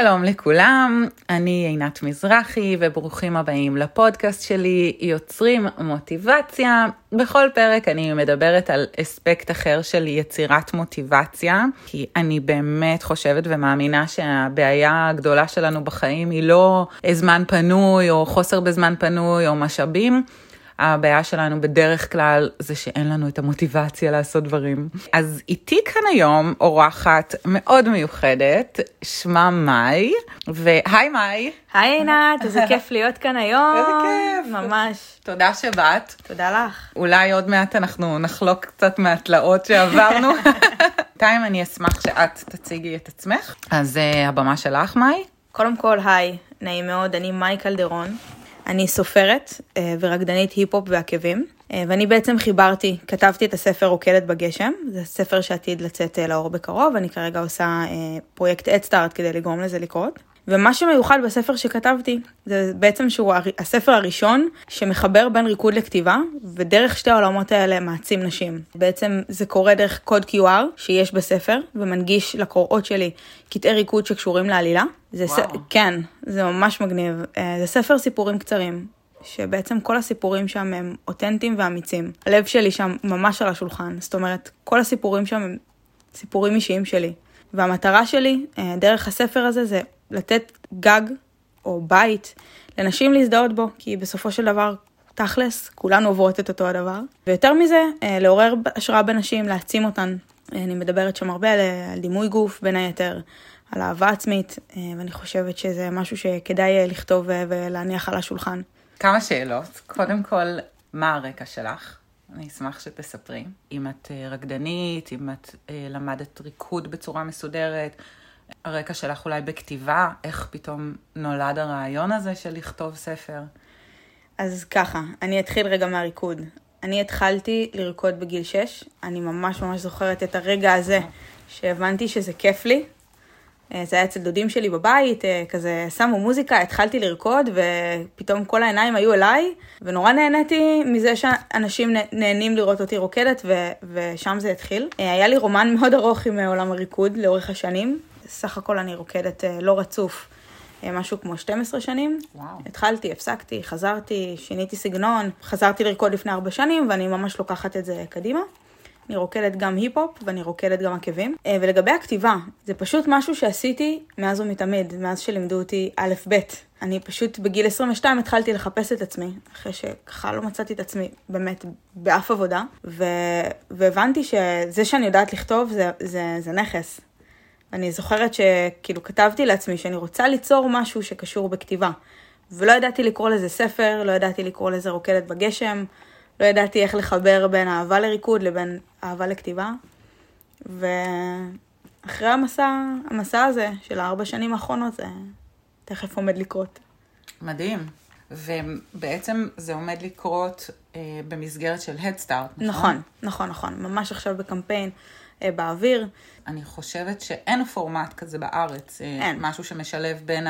שלום לכולם, אני עינת מזרחי וברוכים הבאים לפודקאסט שלי יוצרים מוטיבציה. בכל פרק אני מדברת על אספקט אחר של יצירת מוטיבציה, כי אני באמת חושבת ומאמינה שהבעיה הגדולה שלנו בחיים היא לא זמן פנוי או חוסר בזמן פנוי או משאבים. הבעיה שלנו בדרך כלל זה שאין לנו את המוטיבציה לעשות דברים. אז איתי כאן היום אורחת מאוד מיוחדת, שמה מאי, והי מאי. היי עינת, איזה כיף להיות כאן היום. איזה כיף. ממש. תודה שבאת. תודה לך. אולי עוד מעט אנחנו נחלוק קצת מהתלאות שעברנו. בינתיים אני אשמח שאת תציגי את עצמך. אז uh, הבמה שלך, מאי. קודם כל, היי, נעים מאוד, אני מאי קלדרון. אני סופרת אה, ורקדנית היפ-הופ ועקבים, אה, ואני בעצם חיברתי, כתבתי את הספר רוקדת בגשם, זה ספר שעתיד לצאת אה, לאור בקרוב, אני כרגע עושה פרויקט אדסטארט כדי לגרום לזה לקרות. ומה שמיוחד בספר שכתבתי, זה בעצם שהוא הספר הראשון שמחבר בין ריקוד לכתיבה, ודרך שתי העולמות האלה מעצים נשים. בעצם זה קורה דרך קוד QR שיש בספר, ומנגיש לקוראות שלי קטעי ריקוד שקשורים לעלילה. זה ס... כן, זה ממש מגניב. אה, זה ספר סיפורים קצרים, שבעצם כל הסיפורים שם הם אותנטיים ואמיצים. הלב שלי שם ממש על השולחן, זאת אומרת, כל הסיפורים שם הם סיפורים אישיים שלי. והמטרה שלי, אה, דרך הספר הזה, זה לתת גג או בית לנשים להזדהות בו, כי בסופו של דבר, תכלס, כולנו עוברות את אותו הדבר. ויותר מזה, אה, לעורר השראה בנשים, להעצים אותן. אה, אני מדברת שם הרבה על, על דימוי גוף, בין היתר, על אהבה עצמית, ואני חושבת שזה משהו שכדאי לכתוב ולהניח על השולחן. כמה שאלות. קודם כל, מה הרקע שלך? אני אשמח שתספרי. אם את רקדנית, אם את למדת ריקוד בצורה מסודרת, הרקע שלך אולי בכתיבה, איך פתאום נולד הרעיון הזה של לכתוב ספר? אז ככה, אני אתחיל רגע מהריקוד. אני התחלתי לרקוד בגיל 6, אני ממש ממש זוכרת את הרגע הזה שהבנתי שזה כיף לי. אה, זה היה אצל דודים שלי בבית, אה, כזה שמו מוזיקה, התחלתי לרקוד ופתאום כל העיניים היו אליי, ונורא נהניתי מזה שאנשים נהנים לראות אותי רוקדת ו- ושם זה התחיל. אה, היה לי רומן מאוד ארוך עם עולם הריקוד לאורך השנים, סך הכל אני רוקדת אה, לא רצוף, אה, משהו כמו 12 שנים. וואו. התחלתי, הפסקתי, חזרתי, שיניתי סגנון, חזרתי לרקוד לפני 4 שנים ואני ממש לוקחת את זה קדימה. אני רוקדת גם היפ-הופ ואני רוקדת גם עקבים. אה, ולגבי הכתיבה, זה פשוט משהו שעשיתי מאז ומתמיד, מאז שלימדו אותי א'-ב'. אני פשוט בגיל 22 התחלתי לחפש את עצמי, אחרי שככה לא מצאתי את עצמי באמת באף עבודה, ו... והבנתי שזה שאני יודעת לכתוב זה, זה, זה נכס. אני זוכרת שכאילו כתבתי לעצמי שאני רוצה ליצור משהו שקשור בכתיבה. ולא ידעתי לקרוא לזה ספר, לא ידעתי לקרוא לזה רוקדת בגשם, לא ידעתי איך לחבר בין אהבה לריקוד לבין אהבה לכתיבה. ואחרי המסע, המסע הזה של הארבע שנים האחרונות, זה תכף עומד לקרות. מדהים. ובעצם זה עומד לקרות אה, במסגרת של Head Start, נכון? נכון, נכון, נכון. ממש עכשיו בקמפיין. אה, באוויר. אני חושבת שאין פורמט כזה בארץ. אה, אין. משהו שמשלב בין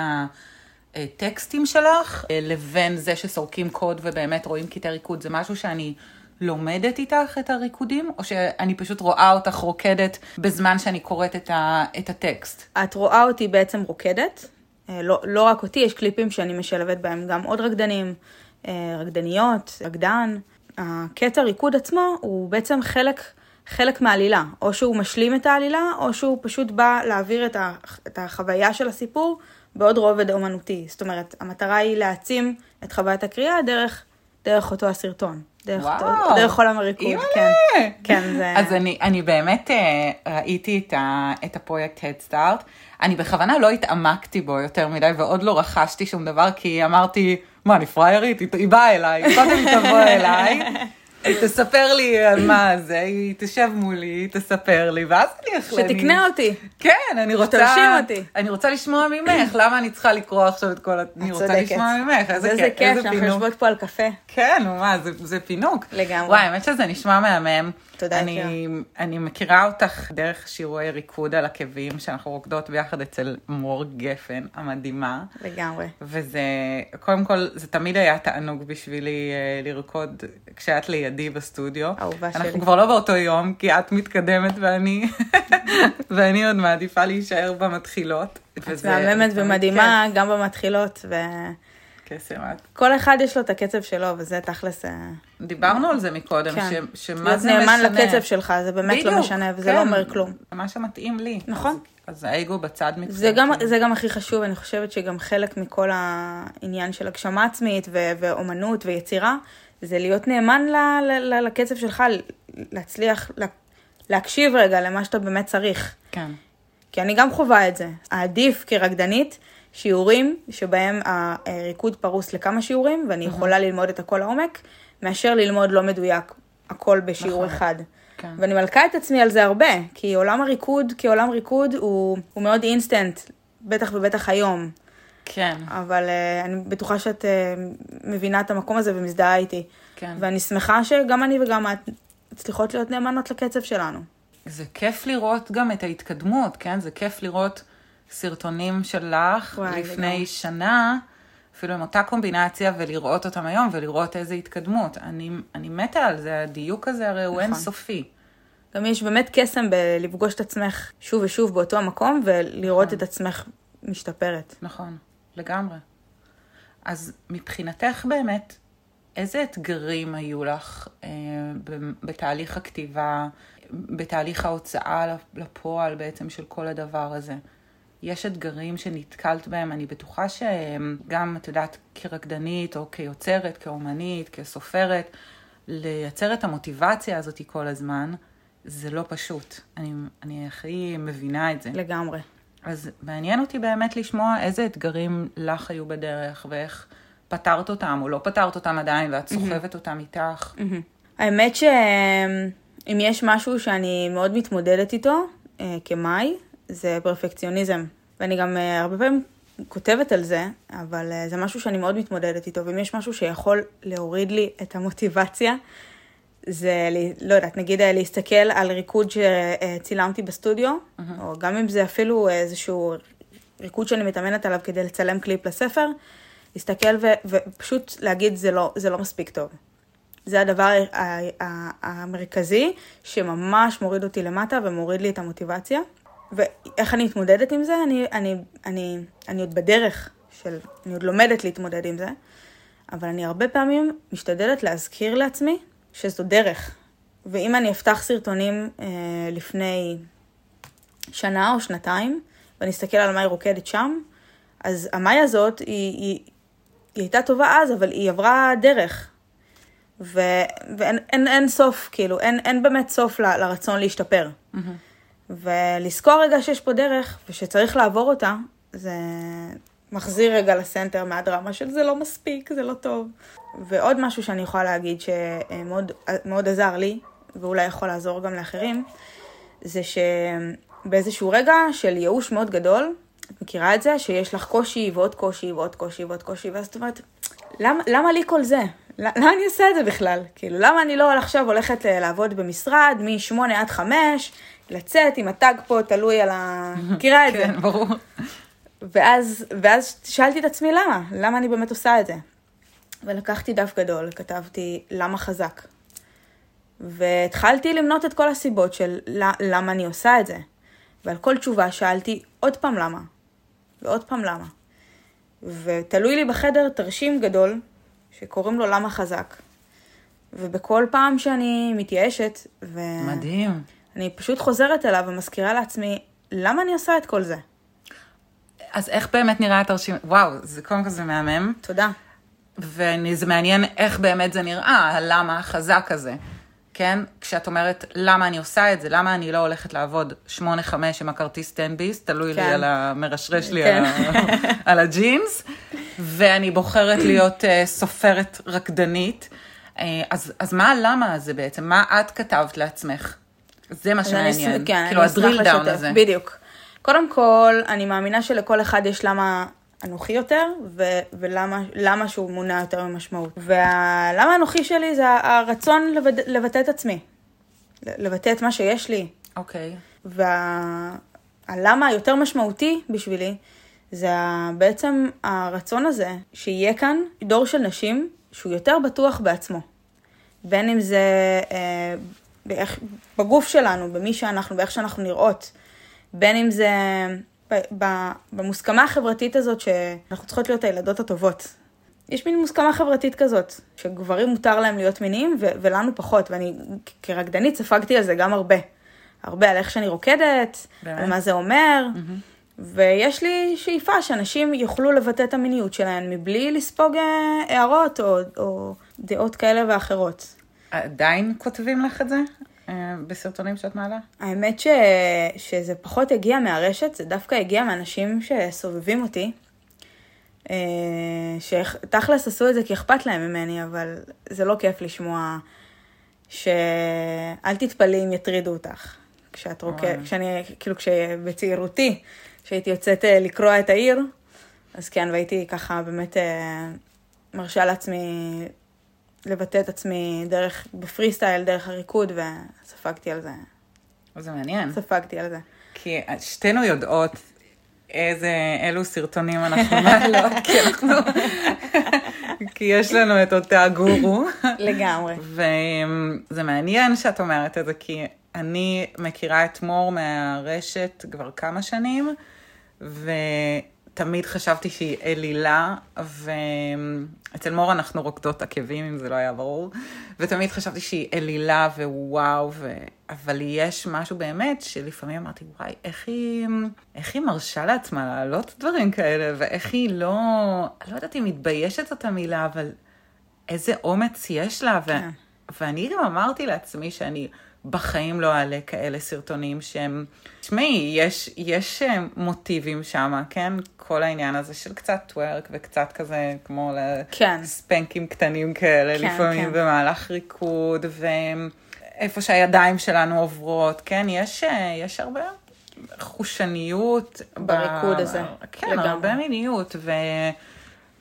הטקסטים שלך אה, לבין זה שסורקים קוד ובאמת רואים קטעי ריקוד. זה משהו שאני לומדת איתך את הריקודים, או שאני פשוט רואה אותך רוקדת בזמן שאני קוראת את, ה, את הטקסט? את רואה אותי בעצם רוקדת. לא, לא רק אותי, יש קליפים שאני משלבת בהם גם עוד רקדנים, רקדניות, רקדן. הקטע ריקוד עצמו הוא בעצם חלק חלק מהעלילה, או שהוא משלים את העלילה, או שהוא פשוט בא להעביר את, ה, את החוויה של הסיפור בעוד רובד אומנותי. זאת אומרת, המטרה היא להעצים את חוויית הקריאה דרך, דרך אותו הסרטון. דרך, וואו, אותו, דרך עולם הריקוד, כן. כן, זה... אז אני, אני באמת uh, ראיתי את, ה, את הפרויקט Head Start. אני בכוונה לא התעמקתי בו יותר מדי ועוד לא רכשתי שום דבר, כי אמרתי, מה, אני פריירית? היא באה אליי, קודם היא תבוא אליי. היא תספר לי מה זה, היא תשב מולי, היא תספר לי, ואז אני אחלה. שתקנה אותי. כן, אני רוצה... שתרשים אותי. אני רוצה לשמוע ממך, למה אני צריכה לקרוא עכשיו את כל ה... אני רוצה לשמוע ממך, איזה כיף, איזה כיף שאנחנו יושבות פה על קפה. כן, מה, זה פינוק. לגמרי. וואי, האמת שזה נשמע מהמם. תודה. אני. אני מכירה אותך דרך שיעורי ריקוד על עקבים, שאנחנו רוקדות ביחד אצל מור גפן המדהימה. לגמרי. וזה, קודם כל, זה תמיד היה תענוג בשבילי אה, לרקוד כשאת לידי בסטודיו. אהובה שלי. אנחנו כבר לא באותו יום, כי את מתקדמת ואני, ואני עוד מעדיפה להישאר במתחילות. את וזה- מהממת ומדהימה, גם במתחילות, כיף, קסם. וכל אחד יש לו את הקצב שלו, וזה תכלס... אה, דיברנו על זה מקודם, כן. ש, שמה להיות זה משנה. נאמן לקצב שלך, זה באמת לא בדיוק, משנה, וזה כן. לא אומר כלום. מה שמתאים לי. נכון. אז, אז האגו בצד מבחינתי. זה גם, זה גם הכי חשוב, אני חושבת שגם חלק מכל העניין של הגשמה עצמית ו- ואומנות ויצירה, זה להיות נאמן ל- ל- ל- לקצב שלך, להצליח לה- להקשיב רגע למה שאתה באמת צריך. כן. כי אני גם חווה את זה. העדיף כרקדנית, שיעורים שבהם הריקוד פרוס לכמה שיעורים, ואני יכולה ללמוד את הכל לעומק, מאשר ללמוד לא מדויק הכל בשיעור נכון. אחד. כן. ואני מלכה את עצמי על זה הרבה, כי עולם הריקוד כעולם ריקוד הוא, הוא מאוד אינסטנט, בטח ובטח היום. כן, אבל uh, אני בטוחה שאת uh, מבינה את המקום הזה ומזדהה איתי. כן. ואני שמחה שגם אני וגם את מצליחות להיות נאמנות לקצב שלנו. זה כיף לראות גם את ההתקדמות, כן? זה כיף לראות סרטונים שלך וואי, לפני לגמרי. שנה, אפילו עם אותה קומבינציה, ולראות אותם היום, ולראות איזה התקדמות. אני, אני מתה על זה, הדיוק הזה הרי הוא נכון. אינסופי. גם יש באמת קסם בלפגוש את עצמך שוב ושוב באותו המקום, ולראות את עצמך משתפרת. נכון, לגמרי. אז מבחינתך באמת, איזה אתגרים היו לך אה, ב- בתהליך הכתיבה, בתהליך ההוצאה לפועל בעצם של כל הדבר הזה? יש אתגרים שנתקלת בהם, אני בטוחה שגם, את יודעת, כרקדנית או כיוצרת, כאומנית, כסופרת, לייצר את המוטיבציה הזאת כל הזמן, זה לא פשוט. אני, אני הכי מבינה את זה. לגמרי. אז מעניין אותי באמת לשמוע איזה אתגרים לך היו בדרך, ואיך פתרת אותם, או לא פתרת אותם עדיין, ואת סוחבת אותם איתך. האמת שאם יש משהו שאני מאוד מתמודדת איתו, אה, כמאי, זה פרפקציוניזם. ואני גם אה, הרבה פעמים כותבת על זה, אבל אה, זה משהו שאני מאוד מתמודדת איתו, ואם יש משהו שיכול להוריד לי את המוטיבציה, זה, לא יודעת, נגיד אה, להסתכל על ריקוד שצילמתי בסטודיו, או גם אם זה אפילו איזשהו ריקוד שאני מתאמנת עליו כדי לצלם קליפ לספר, להסתכל ו- ופשוט להגיד זה לא, זה לא מספיק טוב. זה הדבר המרכזי שממש מוריד אותי למטה ומוריד לי את המוטיבציה. ואיך אני מתמודדת עם זה? אני, אני, אני, אני עוד בדרך של, אני עוד לומדת להתמודד עם זה, אבל אני הרבה פעמים משתדלת להזכיר לעצמי שזו דרך. ואם אני אפתח סרטונים אה, לפני שנה או שנתיים, ואני אסתכל על מה היא רוקדת שם, אז המאי הזאת, היא, היא, היא הייתה טובה אז, אבל היא עברה דרך. ו, ואין אין, אין סוף, כאילו, אין, אין באמת סוף ל, לרצון להשתפר. ולזכור רגע שיש פה דרך, ושצריך לעבור אותה, זה מחזיר רגע לסנטר מהדרמה של זה לא מספיק, זה לא טוב. ועוד משהו שאני יכולה להגיד שמאוד מאוד עזר לי, ואולי יכול לעזור גם לאחרים, זה שבאיזשהו רגע של ייאוש מאוד גדול, את מכירה את זה? שיש לך קושי ועוד קושי ועוד קושי ועוד קושי, ואז את אומרת, למה, למה לי כל זה? למה אני עושה את זה בכלל? כאילו, למה אני לא עכשיו הולכת אה, לעבוד במשרד מ-8 עד 5, לצאת עם הטאג פה תלוי על ה... מכירה את זה? כן, ברור. ואז, ואז שאלתי את עצמי למה, למה אני באמת עושה את זה. ולקחתי דף גדול, כתבתי למה חזק. והתחלתי למנות את כל הסיבות של למה אני עושה את זה. ועל כל תשובה שאלתי עוד פעם למה, ועוד פעם למה. ותלוי לי בחדר תרשים גדול, שקוראים לו למה חזק. ובכל פעם שאני מתייאשת, ו... מדהים. אני פשוט חוזרת אליו ומזכירה לעצמי, למה אני עושה את כל זה? אז איך באמת נראה התרשים? וואו, זה קודם כל זה מהמם. תודה. וזה מעניין איך באמת זה נראה, הלמה החזק הזה. כן? כשאת אומרת, למה אני עושה את זה? למה אני לא הולכת לעבוד 8-5 עם הכרטיס 10 ביס? תלוי כן. לי על המרשרש לי כן. על, ה... על הג'ינס, ואני בוחרת להיות uh, סופרת רקדנית. Uh, אז, אז מה הלמה הזה בעצם? מה את כתבת לעצמך? זה מה שמעניין. אש- כן, כאילו הדריל דאון לשתף. הזה. בדיוק. קודם כל, אני מאמינה שלכל אחד יש למה אנוכי יותר, ו- ולמה למה שהוא מונע יותר ממשמעות. והלמה האנוכי שלי זה הרצון לבד- לבטא את עצמי. לבטא את מה שיש לי. אוקיי. והלמה היותר משמעותי בשבילי, זה בעצם הרצון הזה שיהיה כאן דור של נשים שהוא יותר בטוח בעצמו. בין אם זה אה, באיך, בגוף שלנו, במי שאנחנו, באיך שאנחנו נראות, בין אם זה ב, ב, במוסכמה החברתית הזאת שאנחנו צריכות להיות הילדות הטובות. יש מין מוסכמה חברתית כזאת, שגברים מותר להם להיות מיניים ו- ולנו פחות, ואני כרקדנית ספגתי על זה גם הרבה. הרבה על איך שאני רוקדת, באמת? על מה זה אומר, mm-hmm. ויש לי שאיפה שאנשים יוכלו לבטא את המיניות שלהם מבלי לספוג אה, הערות או, או דעות כאלה ואחרות. עדיין כותבים לך את זה? אה, בסרטונים שאת מעלה? האמת ש... שזה פחות הגיע מהרשת, זה דווקא הגיע מאנשים שסובבים אותי. אה, שתכלס עשו את זה כי אכפת להם ממני, אבל זה לא כיף לשמוע שאל תתפלאי אם יטרידו אותך. כשאת רוקדת, כשאני, כאילו כשבצעירותי, כשהייתי יוצאת אה, לקרוע את העיר, אז כן, והייתי ככה באמת מרשה לעצמי לבטא את עצמי דרך, בפרי סטייל, דרך הריקוד, וספגתי על זה. זה מעניין. ספגתי על זה. כי שתינו יודעות איזה, אילו סרטונים אנחנו מעלות, כי אנחנו, כי יש לנו את אותה גורו. לגמרי. וזה מעניין שאת אומרת את זה, כי אני מכירה את מור מהרשת כבר כמה שנים, ו... תמיד חשבתי שהיא אלילה, ואצל מור אנחנו רוקדות עקבים, אם זה לא היה ברור, ותמיד חשבתי שהיא אלילה ווואו, ו... אבל יש משהו באמת שלפעמים אמרתי, וואי, איך היא, איך היא מרשה לעצמה להעלות דברים כאלה, ואיך היא לא, לא יודעת אם מתביישת זאת המילה, אבל איזה אומץ יש לה, ו... כן. ואני גם אמרתי לעצמי שאני בחיים לא אעלה כאלה סרטונים שהם... תשמעי, יש, יש אה, מוטיבים שם, כן? כל העניין הזה של קצת טוורק וקצת כזה כמו כן. לספנקים קטנים כאלה, כן, לפעמים כן. במהלך ריקוד, ואיפה שהידיים שלנו עוברות, כן? יש, אה, יש הרבה חושניות. בריקוד ב... הזה. כן, לגמרי. הרבה מיניות. ו...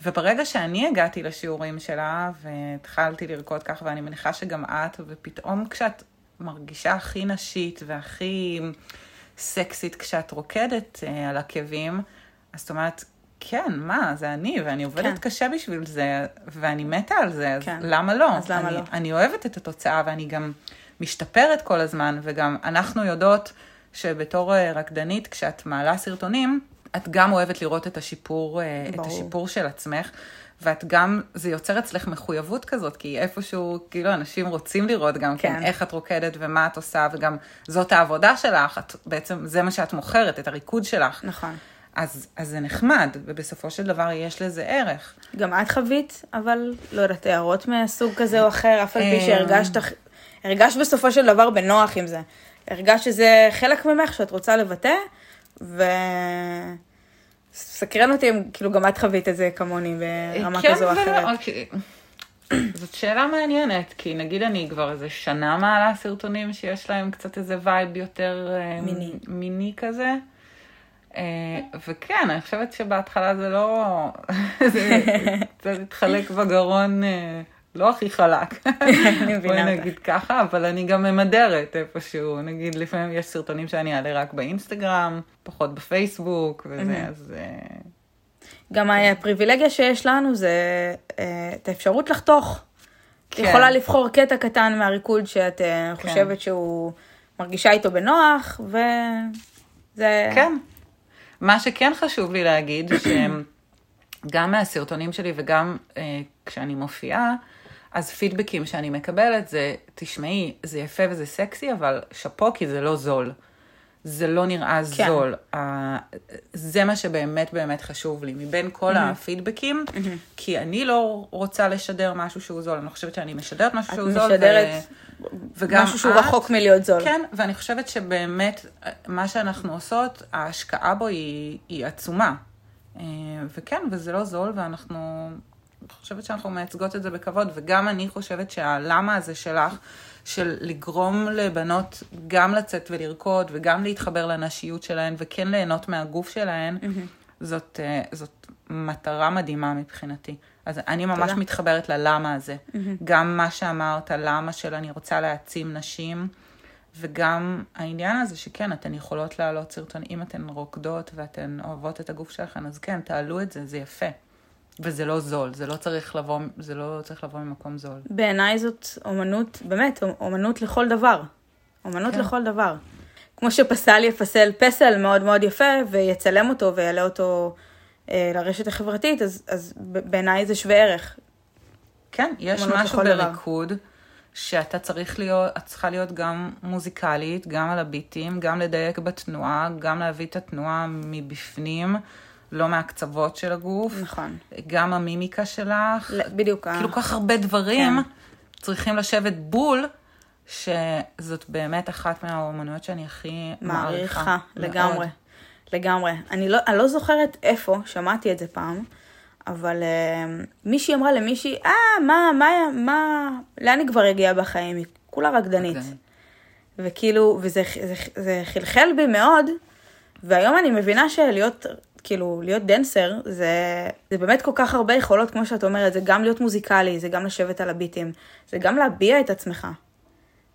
וברגע שאני הגעתי לשיעורים שלה, והתחלתי לרקוד כך, ואני מניחה שגם את, ופתאום כשאת מרגישה הכי נשית והכי סקסית כשאת רוקדת uh, על עקבים, אז זאת אומרת, כן, מה, זה אני, ואני עובדת כן. קשה בשביל זה, ואני מתה על זה, אז כן. למה לא? אז למה אני, לא? אני אוהבת את התוצאה, ואני גם משתפרת כל הזמן, וגם אנחנו יודעות שבתור אה, רקדנית, כשאת מעלה סרטונים, את גם אוהבת לראות את השיפור, אה, ברור. את השיפור של עצמך. ואת גם, זה יוצר אצלך מחויבות כזאת, כי איפשהו, כאילו, אנשים רוצים לראות גם כן, כן איך את רוקדת ומה את עושה, וגם זאת העבודה שלך, את, בעצם זה מה שאת מוכרת, את הריקוד שלך. נכון. אז, אז זה נחמד, ובסופו של דבר יש לזה ערך. גם את חווית, אבל לא יודעת, הערות מסוג כזה או אחר, אף על פי שהרגשת, הרגשת בסופו של דבר בנוח עם זה. הרגשת שזה חלק ממך שאת רוצה לבטא, ו... סקרן אותי אם כאילו גם את חווית את זה כמוני ברמה כן כזו או אחרת. אוקיי. זאת שאלה מעניינת, כי נגיד אני כבר איזה שנה מעלה סרטונים שיש להם קצת איזה vibe יותר אה, מיני, מיני כזה. אה, וכן, אני חושבת שבהתחלה זה לא... זה קצת התחלק בגרון אה, לא הכי חלק. אני מבינה אותך. בואי נגיד ככה, אבל אני גם ממדרת איפשהו. נגיד, לפעמים יש סרטונים שאני אעלה רק באינסטגרם, פחות בפייסבוק, וזה, אז... אה, גם הפריבילגיה שיש לנו זה אה, את האפשרות לחתוך. כן. יכולה לבחור קטע קטן מהריקוד שאת אה, כן. חושבת שהוא מרגישה איתו בנוח, וזה... כן. מה שכן חשוב לי להגיד, שגם מהסרטונים שלי וגם אה, כשאני מופיעה, אז פידבקים שאני מקבלת זה, תשמעי, זה יפה וזה סקסי, אבל שאפו כי זה לא זול. זה לא נראה כן. זול. Uh, זה מה שבאמת באמת חשוב לי, מבין כל mm-hmm. הפידבקים, mm-hmm. כי אני לא רוצה לשדר משהו שהוא זול, אני לא חושבת שאני משדרת משהו שהוא זול. את משדרת ו... וגם משהו שהוא את, רחוק מלהיות זול. כן, ואני חושבת שבאמת, מה שאנחנו עושות, ההשקעה בו היא, היא עצומה. Uh, וכן, וזה לא זול, ואנחנו חושבת שאנחנו מייצגות את זה בכבוד, וגם אני חושבת שהלמה הזה שלך, של לגרום לבנות גם לצאת ולרקוד, וגם להתחבר לנשיות שלהן, וכן ליהנות מהגוף שלהן, mm-hmm. זאת, אה, זאת מטרה מדהימה מבחינתי. אז אני ממש תודה. מתחברת ללמה הזה. Mm-hmm. גם מה שאמרת, למה של אני רוצה להעצים נשים, וגם העניין הזה שכן, אתן יכולות להעלות סרטון, אם אתן רוקדות ואתן אוהבות את הגוף שלכן, אז כן, תעלו את זה, זה יפה. וזה לא זול, זה לא צריך לבוא, זה לא צריך לבוא ממקום זול. בעיניי זאת אומנות, באמת, אומנות לכל דבר. אומנות כן. לכל דבר. כמו שפסל יפסל פסל מאוד מאוד יפה, ויצלם אותו ויעלה אותו אה, לרשת החברתית, אז, אז בעיניי זה שווה ערך. כן, יש משהו בריקוד. דבר. שאתה צריך להיות, את צריכה להיות גם מוזיקלית, גם על הביטים, גם לדייק בתנועה, גם להביא את התנועה מבפנים, לא מהקצוות של הגוף. נכון. גם המימיקה שלך. בדיוק. כאילו כל כך הרבה דברים כן. צריכים לשבת בול, שזאת באמת אחת מהאומנויות שאני הכי מעריכה. מעריכה, לגמרי. לגמרי. אני לא, אני לא זוכרת איפה, שמעתי את זה פעם. אבל uh, מישהי אמרה למישהי, אה, מה, מה, מה, לאן היא כבר הגיעה בחיים? היא כולה רקדנית. Okay. וכאילו, וזה זה, זה חלחל בי מאוד, והיום אני מבינה שלהיות, כאילו, להיות דנסר, זה, זה באמת כל כך הרבה יכולות, כמו שאת אומרת, זה גם להיות מוזיקלי, זה גם לשבת על הביטים, זה גם להביע את עצמך.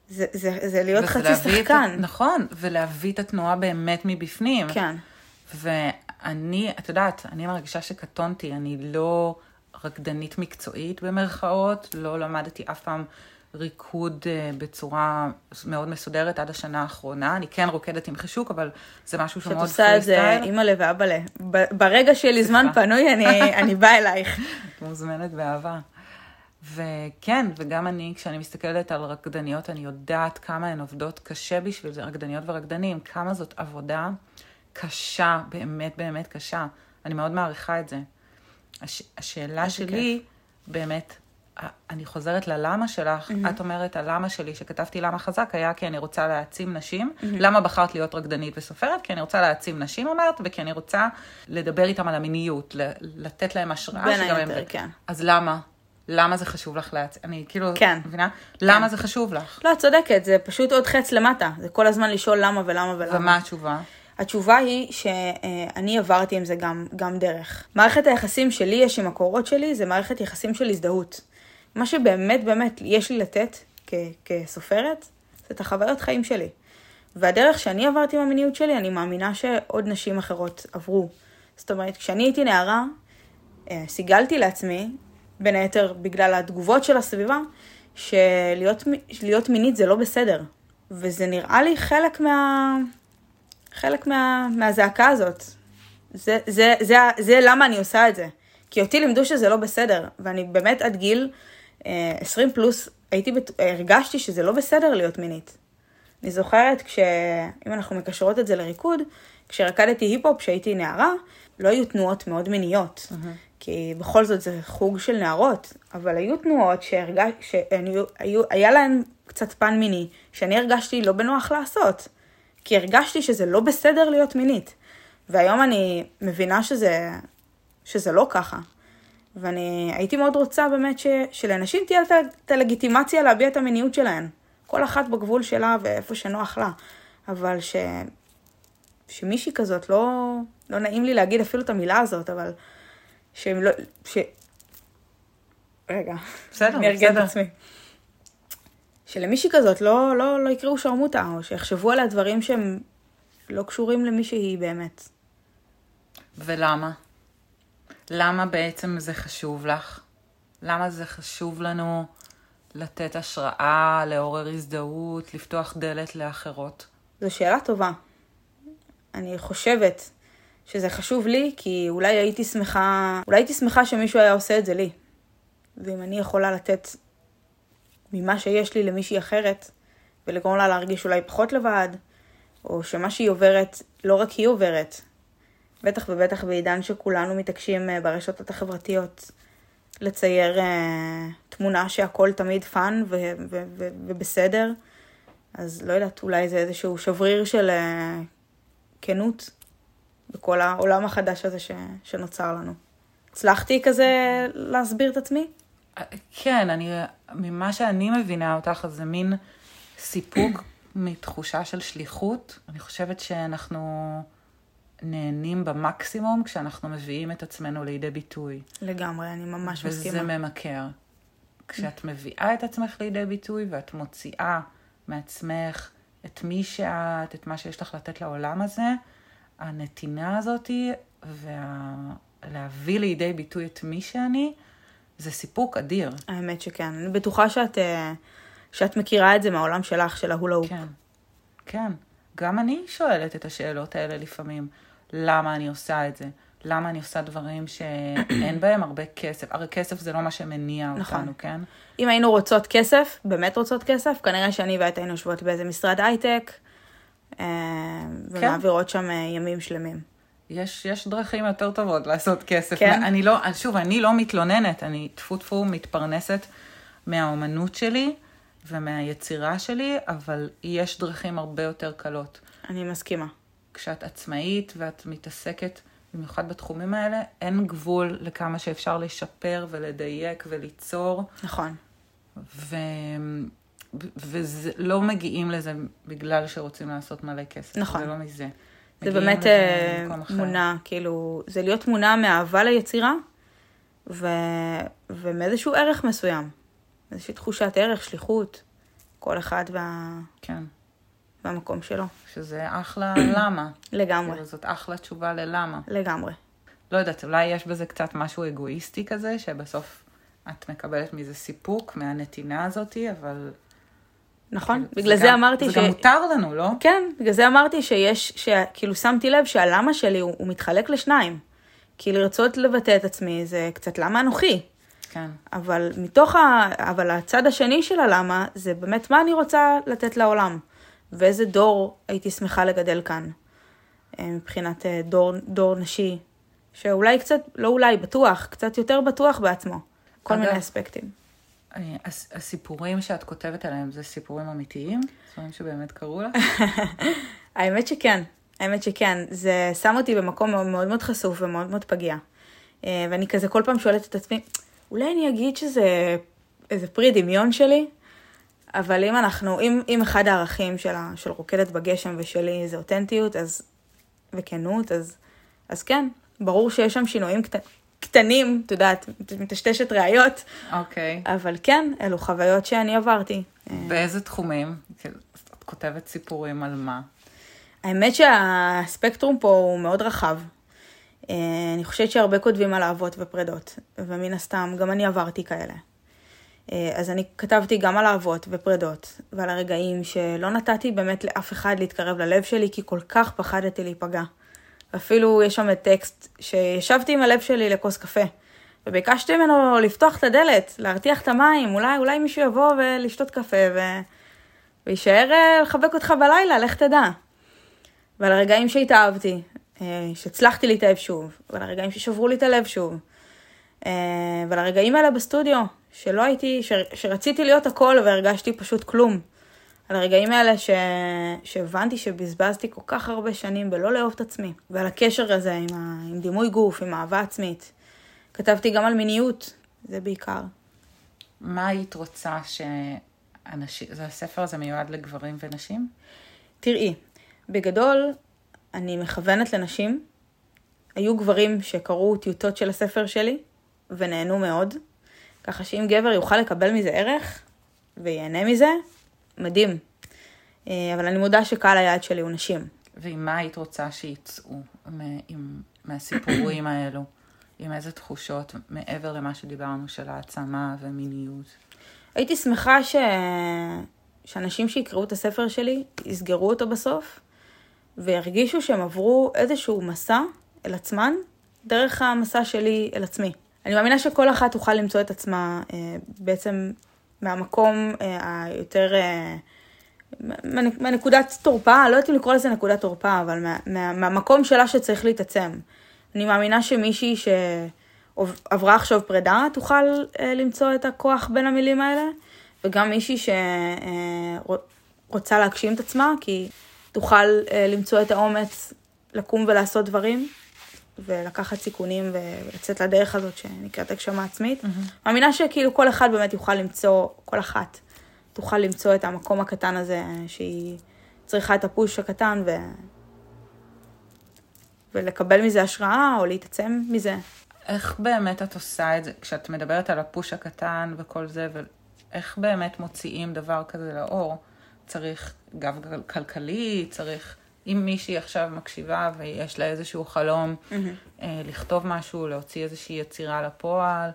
זה, זה, זה להיות חצי שחקן. את, נכון, ולהביא את התנועה באמת מבפנים. כן. אני, את יודעת, אני מרגישה שקטונתי, אני לא רקדנית מקצועית במרכאות, לא למדתי אף פעם ריקוד אה, בצורה מאוד מסודרת עד השנה האחרונה. אני כן רוקדת עם חישוק, אבל זה משהו שהוא מאוד פרי סטייל. שאת עושה את זה, אימא לב ואבא לב. ברגע שיהיה לי זמן פנוי, אני, אני באה אלייך. את מוזמנת באהבה. וכן, וגם אני, כשאני מסתכלת על רקדניות, אני יודעת כמה הן עובדות קשה בשביל זה, רקדניות ורקדנים, כמה זאת עבודה. קשה, באמת באמת קשה. אני מאוד מעריכה את זה. הש, השאלה שלי, כיף. באמת, אני חוזרת ללמה שלך, mm-hmm. את אומרת, הלמה שלי, שכתבתי למה חזק, היה כי אני רוצה להעצים נשים. Mm-hmm. למה בחרת להיות רקדנית וסופרת? כי אני רוצה להעצים נשים, אמרת, וכי אני רוצה לדבר איתם על המיניות, לתת להם השראה. בין היתר, כן. אז למה? למה זה חשוב לך להעצים? אני כאילו, כן. מבינה? כן. למה זה חשוב לך? לא, את צודקת, זה פשוט עוד חץ למטה. זה כל הזמן לשאול למה ולמה ולמה. ומה התשובה? התשובה היא שאני עברתי עם זה גם, גם דרך. מערכת היחסים שלי יש עם הקורות שלי, זה מערכת יחסים של הזדהות. מה שבאמת באמת יש לי לתת כ- כסופרת, זה את החוויות חיים שלי. והדרך שאני עברתי עם המיניות שלי, אני מאמינה שעוד נשים אחרות עברו. זאת אומרת, כשאני הייתי נערה, אה, סיגלתי לעצמי, בין היתר בגלל התגובות של הסביבה, שלהיות מינית זה לא בסדר. וזה נראה לי חלק מה... חלק מה, מהזעקה הזאת. זה, זה, זה, זה, למה אני עושה את זה. כי אותי לימדו שזה לא בסדר, ואני באמת עד גיל 20 פלוס הייתי. הרגשתי שזה לא בסדר להיות מינית. אני זוכרת כש... אם אנחנו מקשרות את זה לריקוד, כשרקדתי היפ-הופ כשהייתי נערה, לא היו תנועות מאוד מיניות. Mm-hmm. כי בכל זאת זה חוג של נערות, אבל היו תנועות שהרגש... שהיה להן קצת פן מיני, שאני הרגשתי לא בנוח לעשות. כי הרגשתי שזה לא בסדר להיות מינית. והיום אני מבינה שזה, שזה לא ככה. ואני הייתי מאוד רוצה באמת ש, שלנשים תהיה את הלגיטימציה להביע את המיניות שלהן. כל אחת בגבול שלה ואיפה שנוח לה. אבל ש, שמישהי כזאת, לא, לא נעים לי להגיד אפילו את המילה הזאת, אבל שהם לא... ש... רגע, בסדר, אני ארגן את עצמי. שלמישהי כזאת לא, לא, לא יקראו שרמוטה, או שיחשבו עליה דברים שהם לא קשורים למי שהיא באמת. ולמה? למה בעצם זה חשוב לך? למה זה חשוב לנו לתת השראה, לעורר הזדהות, לפתוח דלת לאחרות? זו שאלה טובה. אני חושבת שזה חשוב לי, כי אולי הייתי שמחה, אולי הייתי שמחה שמישהו היה עושה את זה לי. ואם אני יכולה לתת ממה שיש לי למישהי אחרת, ולגרום לה להרגיש אולי פחות לבד, או שמה שהיא עוברת, לא רק היא עוברת. בטח ובטח בעידן שכולנו מתעקשים אה, ברשתות החברתיות לצייר uh, תמונה שהכל תמיד fun ו- ו- ו- ובסדר. אז לא יודעת, אולי זה איזשהו שבריר של uh, כנות בכל העולם החדש הזה ש- שנוצר לנו. הצלחתי כזה להסביר את עצמי? כן, אני, ממה שאני מבינה אותך, זה מין סיפוק מתחושה של שליחות. אני חושבת שאנחנו נהנים במקסימום כשאנחנו מביאים את עצמנו לידי ביטוי. לגמרי, אני ממש וזה מסכימה. וזה ממכר. כשאת מביאה את עצמך לידי ביטוי ואת מוציאה מעצמך את מי שאת, את מה שיש לך לתת לעולם הזה, הנתינה הזאתי, ולהביא וה... לידי ביטוי את מי שאני, זה סיפוק אדיר. האמת שכן. אני בטוחה שאת, אה, שאת מכירה את זה מהעולם שלך, של ההולה כן, כן. גם אני שואלת את השאלות האלה לפעמים. למה אני עושה את זה? למה אני עושה דברים שאין בהם הרבה כסף? הרי כסף זה לא מה שמניע נכון. אותנו, כן? אם היינו רוצות כסף, באמת רוצות כסף, כנראה שאני ואת היינו יושבות באיזה משרד הייטק, אה, כן. ומעבירות שם אה, ימים שלמים. יש, יש דרכים יותר טובות לעשות כסף. כן? אני לא, שוב, אני לא מתלוננת, אני טפו טפו מתפרנסת מהאומנות שלי ומהיצירה שלי, אבל יש דרכים הרבה יותר קלות. אני מסכימה. כשאת עצמאית ואת מתעסקת, במיוחד בתחומים האלה, אין גבול לכמה שאפשר לשפר ולדייק וליצור. נכון. ו... ולא מגיעים לזה בגלל שרוצים לעשות מלא כסף. נכון. זה לא מזה. זה באמת אה, תמונה, כאילו, זה להיות תמונה מאהבה ליצירה, ו... ומאיזשהו ערך מסוים. איזושהי תחושת ערך, שליחות, כל אחד וה... כן. והמקום שלו. שזה אחלה למה. לגמרי. כאילו, זאת אחלה תשובה ללמה. לגמרי. לא יודעת, אולי יש בזה קצת משהו אגואיסטי כזה, שבסוף את מקבלת מזה סיפוק מהנתינה הזאתי, אבל... נכון, כאילו, בגלל זה, זה גם, אמרתי זה ש... זה גם מותר לנו, לא? כן, בגלל זה אמרתי שיש, שכאילו שמתי לב שהלמה שלי הוא, הוא מתחלק לשניים. כי לרצות לבטא את עצמי זה קצת למה אנוכי. כן. אבל מתוך ה... אבל הצד השני של הלמה, זה באמת מה אני רוצה לתת לעולם. ואיזה דור הייתי שמחה לגדל כאן. אה, מבחינת אה, דור, דור נשי, שאולי קצת, לא אולי, בטוח, קצת יותר בטוח בעצמו. כל אגב, מיני אספקטים. הסיפורים שאת כותבת עליהם זה סיפורים אמיתיים? דברים שבאמת קרו לך? האמת שכן, האמת שכן. זה שם אותי במקום מאוד מאוד, מאוד חשוף ומאוד מאוד פגיע. אה, ואני כזה כל פעם שואלת את עצמי, אולי אני אגיד שזה איזה פרי דמיון שלי? אבל אם אנחנו, אם, אם אחד הערכים של, ה, של רוקדת בגשם ושלי זה אותנטיות אז, וכנות, אז, אז כן, ברור שיש שם שינויים קט, קטנים, את יודעת, מטשטשת ראיות. אוקיי. Okay. אבל כן, אלו חוויות שאני עברתי. באיזה תחומים? את כותבת סיפורים על מה? האמת שהספקטרום פה הוא מאוד רחב. אה, אני חושבת שהרבה כותבים על אהבות ופרדות, ומן הסתם גם אני עברתי כאלה. אה, אז אני כתבתי גם על אהבות ופרדות, ועל הרגעים שלא נתתי באמת לאף אחד להתקרב ללב שלי, כי כל כך פחדתי להיפגע. אפילו יש שם טקסט שישבתי עם הלב שלי לכוס קפה, וביקשתי ממנו לפתוח את הדלת, להרתיח את המים, אולי, אולי מישהו יבוא ולשתות קפה ו... ויישאר אה, לחבק אותך בלילה, לך תדע. ועל הרגעים שהתאהבתי, אה, שהצלחתי להתאהב שוב, ועל הרגעים ששברו לי את הלב שוב, ועל הרגעים האלה בסטודיו, שלא הייתי, ש, שרציתי להיות הכל והרגשתי פשוט כלום. על הרגעים האלה ש... שהבנתי שבזבזתי כל כך הרבה שנים בלא לאהוב את עצמי, ועל הקשר הזה עם, ה... עם דימוי גוף, עם אהבה עצמית. כתבתי גם על מיניות, זה בעיקר. מה היית רוצה שאנשים, הספר הזה מיועד לגברים ונשים? תראי, בגדול, אני מכוונת לנשים. היו גברים שקראו טיוטות של הספר שלי, ונהנו מאוד. ככה שאם גבר יוכל לקבל מזה ערך וייהנה מזה, מדהים. אה, אבל אני מודה שקהל היעד שלי הוא נשים. ועם מה היית רוצה שיצאו עם, מהסיפורים האלו? עם איזה תחושות, מעבר למה שדיברנו, של העצמה ומיניות? הייתי שמחה ש... שאנשים שיקראו את הספר שלי יסגרו אותו בסוף, וירגישו שהם עברו איזשהו מסע אל עצמן, דרך המסע שלי אל עצמי. אני מאמינה שכל אחת תוכל למצוא את עצמה אה, בעצם מהמקום אה, היותר, אה, מהנקודת תורפה, לא יודעת אם לקרוא לזה נקודת תורפה, אבל מה, מה, מהמקום שלה שצריך להתעצם. אני מאמינה שמישהי שעברה עכשיו פרידה תוכל אה, למצוא את הכוח בין המילים האלה, וגם מישהי שרוצה אה, להגשים את עצמה, כי תוכל אה, למצוא את האומץ לקום ולעשות דברים. ולקחת סיכונים ולצאת לדרך הזאת שנקראת הגשמה עצמית. Mm-hmm. מאמינה שכאילו כל אחד באמת יוכל למצוא, כל אחת תוכל למצוא את המקום הקטן הזה שהיא צריכה את הפוש הקטן ו... ולקבל מזה השראה או להתעצם מזה. איך באמת את עושה את זה, כשאת מדברת על הפוש הקטן וכל זה, ואיך באמת מוציאים דבר כזה לאור? צריך גב כלכלי, צריך, אם מישהי עכשיו מקשיבה ויש לה איזשהו חלום אה, לכתוב משהו, להוציא איזושהי יצירה לפועל,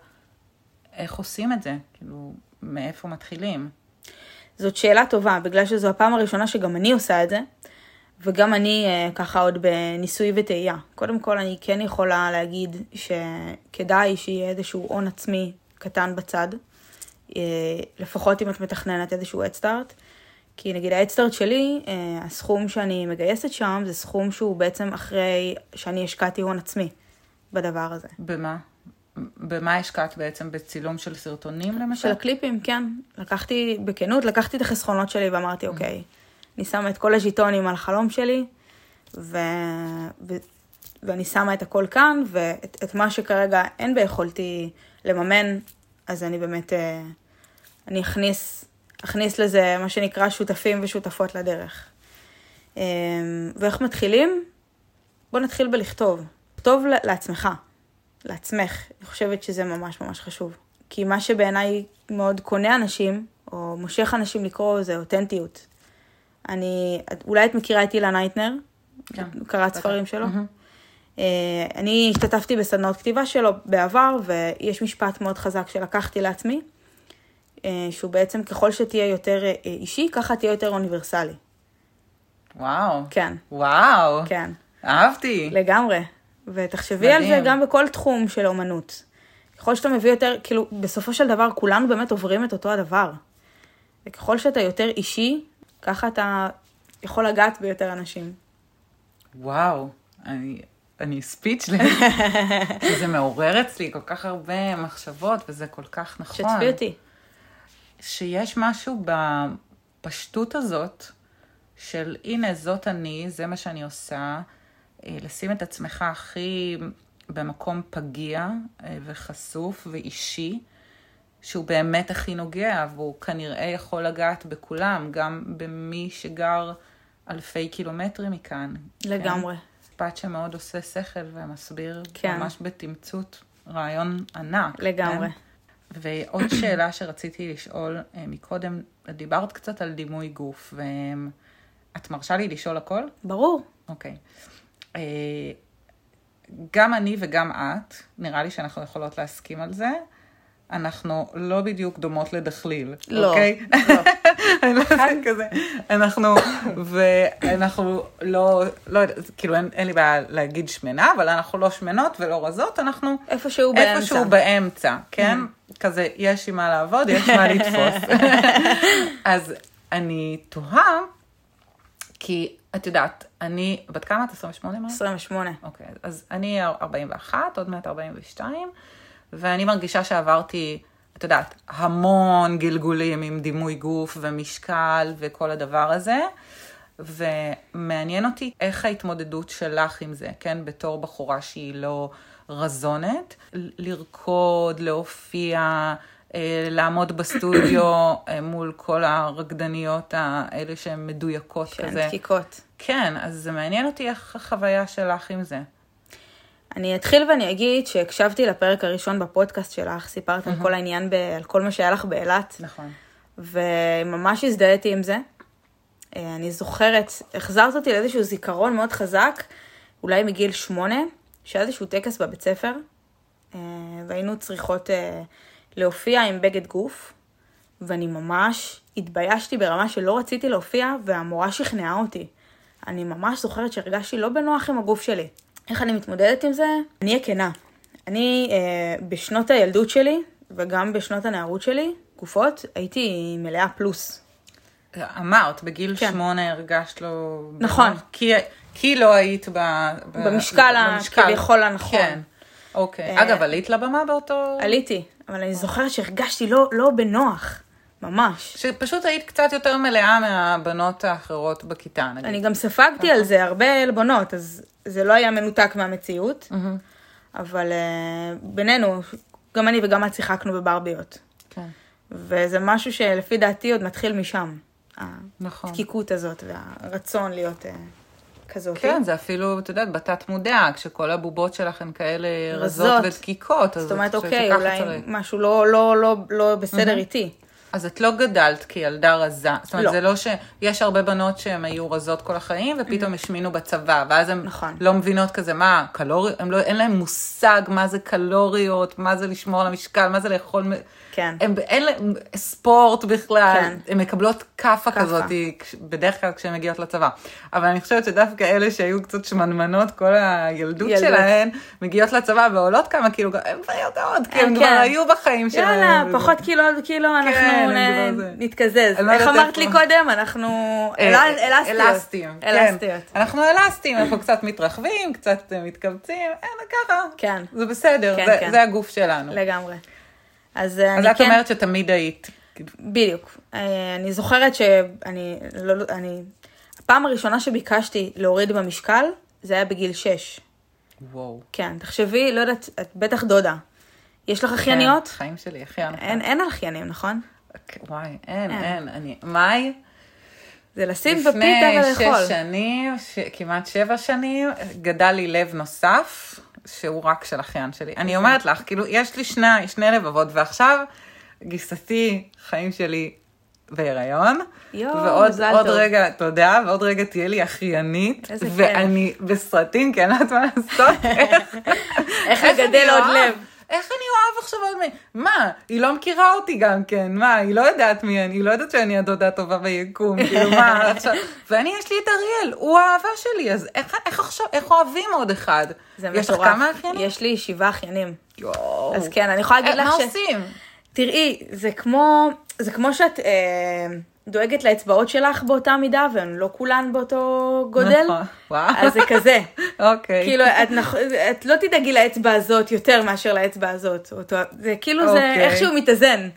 איך עושים את זה? כאילו, מאיפה מתחילים? זאת שאלה טובה, בגלל שזו הפעם הראשונה שגם אני עושה את זה, וגם אני אה, ככה עוד בניסוי וטעייה. קודם כל, אני כן יכולה להגיד שכדאי שיהיה איזשהו הון עצמי קטן בצד, אה, לפחות אם את מתכננת איזשהו אדסטארט. כי נגיד האדסטארט שלי, אה, הסכום שאני מגייסת שם זה סכום שהוא בעצם אחרי שאני השקעתי הון עצמי בדבר הזה. במה? במה השקעת בעצם? בצילום של סרטונים למשל? של הקליפים, כן. לקחתי, בכנות, לקחתי את החסכונות שלי ואמרתי, אוקיי, אני שמה את כל הז'יטונים על החלום שלי, ו... ו... ואני שמה את הכל כאן, ואת את מה שכרגע אין ביכולתי לממן, אז אני באמת, אה, אני אכניס, אכניס לזה מה שנקרא שותפים ושותפות לדרך. אה, ואיך מתחילים? בוא נתחיל בלכתוב. כתוב לעצמך, לעצמך. אני חושבת שזה ממש ממש חשוב. כי מה שבעיניי מאוד קונה אנשים, או מושך אנשים לקרוא, זה אותנטיות. אני, אולי את מכירה את אילן אייטנר? כן. קראת ספרים שלו? Mm-hmm. אני השתתפתי בסדנות כתיבה שלו בעבר, ויש משפט מאוד חזק שלקחתי לעצמי, שהוא בעצם ככל שתהיה יותר אה, אישי, ככה תהיה יותר אוניברסלי. וואו. כן. וואו. כן. אהבתי. לגמרי. ותחשבי מדהים. על זה גם בכל תחום של אומנות. ככל שאתה מביא יותר, כאילו, בסופו של דבר כולנו באמת עוברים את אותו הדבר. וככל שאתה יותר אישי, ככה אתה יכול לגעת ביותר אנשים. וואו, אני, אני ספיצ'לס. זה מעורר אצלי כל כך הרבה מחשבות, וזה כל כך נכון. שתפי אותי. שיש משהו בפשטות הזאת, של הנה, זאת אני, זה מה שאני עושה, אה, לשים את עצמך הכי במקום פגיע אה, וחשוף ואישי, שהוא באמת הכי נוגע, והוא כנראה יכול לגעת בכולם, גם במי שגר אלפי קילומטרים מכאן. לגמרי. כן? משפט שמאוד עושה שכל ומסביר כן. ממש בתמצות רעיון ענק. לגמרי. כן? ועוד שאלה שרציתי לשאול אה, מקודם, דיברת קצת על דימוי גוף, ואת מרשה לי לשאול הכל? ברור. אוקיי. אה, גם אני וגם את, נראה לי שאנחנו יכולות להסכים על זה, אנחנו לא בדיוק דומות לדחליל, לא, אוקיי? לא. לא. כזה, אנחנו, ואנחנו לא, לא יודעת, כאילו אין, אין לי בעיה להגיד שמנה, אבל אנחנו לא שמנות ולא רזות, אנחנו איפשהו באמצע. איפשהו באמצע, כן? Mm-hmm. כזה, יש עם מה לעבוד, יש מה לתפוס. אז אני תוהה, כי את יודעת, אני, בת כמה את? 28? 28. אוקיי, אז אני 41, עוד מעט 42. ואני מרגישה שעברתי, את יודעת, המון גלגולים עם דימוי גוף ומשקל וכל הדבר הזה, ומעניין אותי איך ההתמודדות שלך עם זה, כן? בתור בחורה שהיא לא רזונת, לרקוד, להופיע, אה, לעמוד בסטודיו אה, מול כל הרקדניות האלה שהן מדויקות שהן כזה. שהן דקיקות. כן, אז זה מעניין אותי איך החוויה שלך עם זה. אני אתחיל ואני אגיד שהקשבתי לפרק הראשון בפודקאסט שלך, סיפרת על כל העניין, ב, על כל מה שהיה לך באילת. נכון. וממש הזדהיתי עם זה. אה, אני זוכרת, החזרת אותי לאיזשהו זיכרון מאוד חזק, אולי מגיל שמונה, שהיה איזשהו טקס בבית ספר, אה, והיינו צריכות אה, להופיע עם בגד גוף, ואני ממש התביישתי ברמה שלא רציתי להופיע, והמורה שכנעה אותי. אני ממש זוכרת שהרגשתי לא בנוח עם הגוף שלי. איך אני מתמודדת עם זה? אני אהיה כנה. אני אה, בשנות הילדות שלי, וגם בשנות הנערות שלי, גופות, הייתי מלאה פלוס. אמרת, בגיל כן. שמונה הרגשת לו... נכון. כי, כי לא היית ב, ב, במשקל, במשקל כביכול הנכון. כן. אוקיי. אה, אגב, עלית לבמה באותו... עליתי, אבל אני זוכרת שהרגשתי לא, לא בנוח. ממש. שפשוט היית קצת יותר מלאה מהבנות האחרות בכיתה, נגיד. אני גם ספגתי על זה הרבה עלבונות, אז זה לא היה מנותק מהמציאות, אבל uh, בינינו, גם אני וגם את שיחקנו בברביות. כן. וזה משהו שלפי דעתי עוד מתחיל משם. נכון. הדקיקות הזאת והרצון להיות uh, כזאת. כן, זה אפילו, את יודעת, בתת מודע, כשכל הבובות שלך הן כאלה רזות ודקיקות. זאת אומרת, אוקיי, אולי צריך. משהו לא, לא, לא, לא בסדר mm-hmm. איתי. אז את לא גדלת כילדה רזה. זאת אומרת, לא. זה לא שיש הרבה בנות שהן היו רזות כל החיים, ופתאום השמינו בצבא, ואז הן נכון. לא מבינות כזה, מה, קלוריות, לא, אין להן מושג מה זה קלוריות, מה זה לשמור על המשקל, מה זה לאכול... כן. הם, אין להם ספורט בכלל, כן. הן מקבלות כאפה. כזאת, בדרך כלל כשהן מגיעות לצבא. אבל אני חושבת שדווקא אלה שהיו קצת שמנמנות כל הילדות ילדות. שלהן, מגיעות לצבא ועולות כמה קילו, הן כבר יודעות, כי הן כן. כבר היו בחיים שלהן. יאללה, וזה- פחות קילו עוד קילו, אנחנו נ-. נתקזז. לא איך אמרת. לי קודם? אנחנו אה, אל- אלסטיות. אלסטיים. כן. אלסטיות. אנחנו אלסטיים, אנחנו קצת מתרחבים, קצת מתכווצים, אין, ככה. כן. זה בסדר, כן, זה- כן. זה הגוף שלנו. לגמרי. אז אה, אז את כן... אומרת שתמיד היית. בדיוק. אה, אני זוכרת שאני, לא, אני, הפעם הראשונה שביקשתי להוריד במשקל, זה היה בגיל 6. וואו. כן, תחשבי, לא יודעת, את בטח דודה. יש לך אחייניות? כן, חיים שלי, אחיין. אין, אין על אחיינים, נכון? וואי, אין, אין. אין. אני, מאי, זה לשים לפני בפיתה ולאכול. שש שנים, ש- כמעט שבע שנים, גדל לי לב נוסף, שהוא רק של אחיין שלי. אני אומרת לך, כאילו, יש לי שני, שני לבבות, ועכשיו גיסתי, חיים שלי בהיריון. יואו, ועוד מזל טוב. רגע, תודה, ועוד רגע תהיה לי אחיינית. איזה כיף. ואני בסרטים, כי אני לא יודעת מה לעשות. איך לגדל עוד? לב. איך אני אוהב עכשיו עוד מי? מה, היא לא מכירה אותי גם כן, מה, היא לא יודעת מי אני, היא לא יודעת שאני הדודה הטובה ביקום, כאילו מה, עכשיו, ואני יש לי את אריאל, הוא האהבה שלי, אז איך, איך עכשיו, איך אוהבים עוד אחד? זה יש לך מטורף. כמה אחיינים? יש לי שבעה אחיינים. יואו. אז כן, אני יכולה להגיד אה, לך מה ש... עושים? תראי, זה כמו, זה כמו שאת אה, דואגת לאצבעות שלך באותה מידה, והן לא כולן באותו גודל. נכון, וואו. אז זה כזה. אוקיי. כאילו, את, נכ... את לא תדאגי לאצבע הזאת יותר מאשר לאצבע הזאת. אותו... זה כאילו, זה אוקיי. איכשהו מתאזן.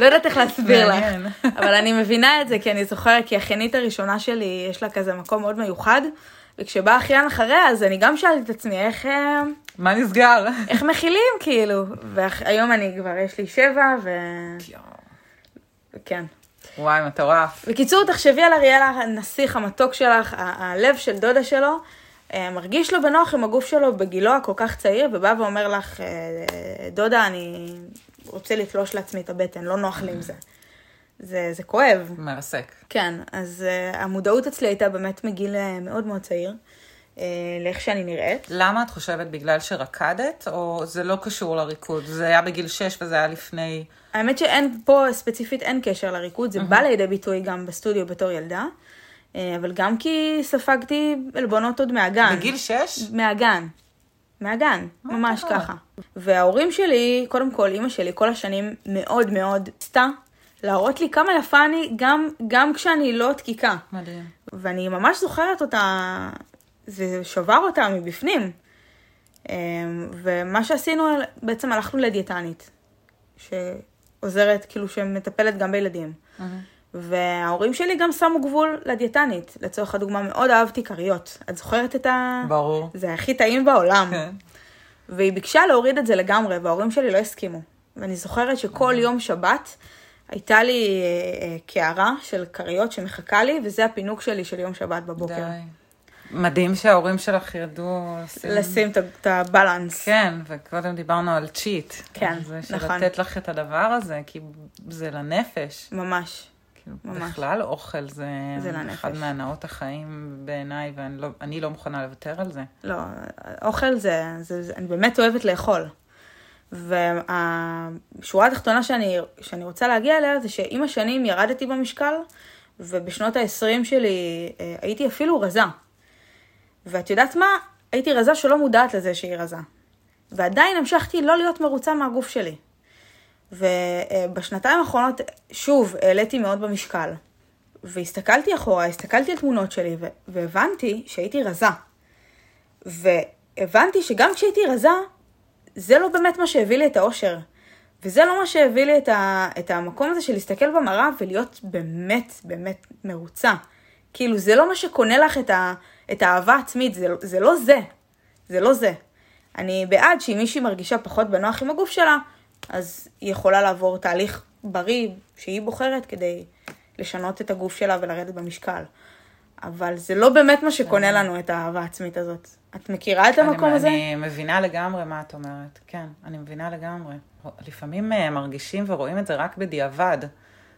לא יודעת איך להסביר לך. אבל אני מבינה את זה, כי אני זוכרת, כי האחיינית הראשונה שלי, יש לה כזה מקום מאוד מיוחד, וכשבא אחיין אחריה, אז אני גם שאלתי את עצמי, איך... אה, מה נסגר? איך מכילים, כאילו. והיום אני כבר, יש לי שבע, ו... כן. וואי, מטורף. בקיצור, תחשבי על אריאלה, הנסיך המתוק שלך, ה- הלב של דודה שלו, אה, מרגיש לו בנוח עם הגוף שלו בגילו הכל כך צעיר, ובא ואומר לך, אה, דודה, אני רוצה לתלוש לעצמי את הבטן, לא נוח לי עם זה. זה, זה כואב. מרסק. כן, אז uh, המודעות אצלי הייתה באמת מגיל uh, מאוד מאוד צעיר, uh, לאיך שאני נראית. למה את חושבת בגלל שרקדת, או זה לא קשור לריקוד? זה היה בגיל 6 וזה היה לפני... האמת שאין, פה ספציפית אין קשר לריקוד, זה בא לידי ביטוי גם בסטודיו בתור ילדה, אה, אבל גם כי ספגתי עלבונות עוד מהגן. בגיל 6? מהגן. מהגן, מה ממש קרה? ככה. וההורים שלי, קודם כל, אימא שלי כל השנים מאוד מאוד עשתה להראות לי כמה יפה אני, גם, גם כשאני לא דקיקה. מדהים. ואני ממש זוכרת אותה, זה שבר אותה מבפנים. אמ, ומה שעשינו, בעצם הלכנו לדיאטנית, שעוזרת, כאילו, שמטפלת גם בילדים. וההורים שלי גם שמו גבול לדיאטנית. לצורך הדוגמה, מאוד אהבתי כריות. את זוכרת את ה... ברור. זה הכי טעים בעולם. כן. והיא ביקשה להוריד את זה לגמרי, וההורים שלי לא הסכימו. ואני זוכרת שכל יום שבת הייתה לי אה, אה, קערה של כריות שמחכה לי, וזה הפינוק שלי של יום שבת בבוקר. די. מדהים שההורים שלך ידעו לשים... לשים את הבלנס. כן, וקודם דיברנו על צ'יט. כן, זה נכון. שלתת לך את הדבר הזה, כי זה לנפש. ממש. כאילו, ממש. בכלל אוכל זה, זה לנפש. אחד מהנאות החיים בעיניי, ואני לא, לא מוכנה לוותר על זה. לא, אוכל זה, זה, זה, אני באמת אוהבת לאכול. והשורה התחתונה שאני, שאני רוצה להגיע אליה זה שעם השנים ירדתי במשקל, ובשנות ה-20 שלי אה, הייתי אפילו רזה. ואת יודעת מה? הייתי רזה שלא מודעת לזה שהיא רזה. ועדיין המשכתי לא להיות מרוצה מהגוף שלי. ובשנתיים האחרונות, שוב, העליתי מאוד במשקל. והסתכלתי אחורה, הסתכלתי על תמונות שלי, והבנתי שהייתי רזה. והבנתי שגם כשהייתי רזה, זה לא באמת מה שהביא לי את האושר. וזה לא מה שהביא לי את, ה- את המקום הזה של להסתכל במראה ולהיות באמת באמת מרוצה. כאילו, זה לא מה שקונה לך את, ה- את האהבה העצמית, זה, זה לא זה. זה לא זה. אני בעד שאם מישהי מרגישה פחות בנוח עם הגוף שלה, אז היא יכולה לעבור תהליך בריא שהיא בוחרת כדי לשנות את הגוף שלה ולרדת במשקל. אבל זה לא באמת מה שקונה לנו את האהבה העצמית הזאת. את מכירה את המקום אני, הזה? אני מבינה לגמרי מה את אומרת. כן, אני מבינה לגמרי. לפעמים אה, מרגישים ורואים את זה רק בדיעבד.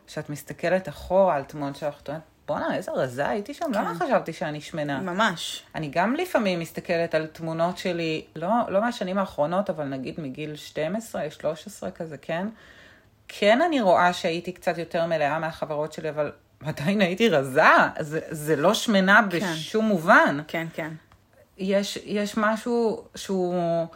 שאת מסתכלת אחורה על תמונות שלך, את אומרת, בואנה, איזה רזה הייתי שם, למה כן. חשבתי שאני שמנה? ממש. אני גם לפעמים מסתכלת על תמונות שלי, לא, לא מהשנים האחרונות, אבל נגיד מגיל 12, 13 כזה, כן? כן אני רואה שהייתי קצת יותר מלאה מהחברות שלי, אבל עדיין הייתי רזה. זה, זה לא שמנה כן. בשום מובן. כן, כן. יש, יש משהו שהוא...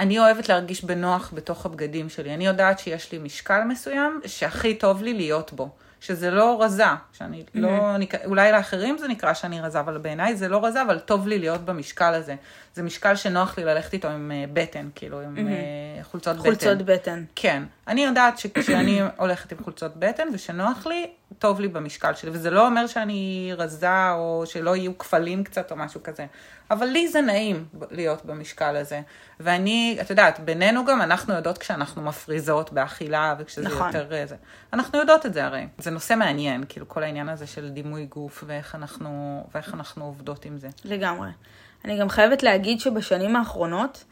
אני אוהבת להרגיש בנוח בתוך הבגדים שלי. אני יודעת שיש לי משקל מסוים שהכי טוב לי להיות בו. שזה לא רזה, שאני לא, נק... אולי לאחרים זה נקרא שאני רזה, אבל בעיניי זה לא רזה, אבל טוב לי להיות במשקל הזה. זה משקל שנוח לי ללכת איתו עם אה, בטן, כאילו, עם אה, חולצות בטן. חולצות בטן. כן. אני יודעת שכשאני הולכת עם חולצות בטן ושנוח לי, טוב לי במשקל שלי. וזה לא אומר שאני רזה או שלא יהיו כפלים קצת או משהו כזה. אבל לי זה נעים להיות במשקל הזה. ואני, את יודעת, בינינו גם אנחנו יודעות כשאנחנו מפריזות באכילה וכשזה נכון. יותר אה, זה. אנחנו יודעות את זה הרי. זה נושא מעניין, כאילו כל העניין הזה של דימוי גוף ואיך אנחנו, ואיך אנחנו עובדות עם זה. לגמרי. אני גם חייבת להגיד שבשנים האחרונות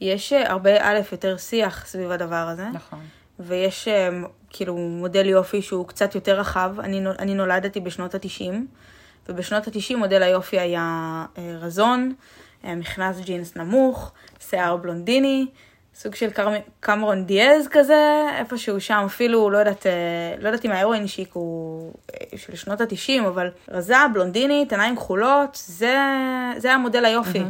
יש אה, הרבה א' יותר שיח סביב הדבר הזה. נכון. ויש אה, כאילו מודל יופי שהוא קצת יותר רחב. אני, אני נולדתי בשנות ה-90, ובשנות ה-90 מודל היופי היה אה, רזון, אה, מכנס ג'ינס נמוך, שיער בלונדיני, סוג של קר... קמרון דיאז כזה, איפשהו שם, אפילו לא יודעת, אה, לא יודעת אם ההרואין שיק הוא של שנות ה-90, אבל רזה, בלונדינית, עיניים כחולות, זה, זה היה מודל היופי.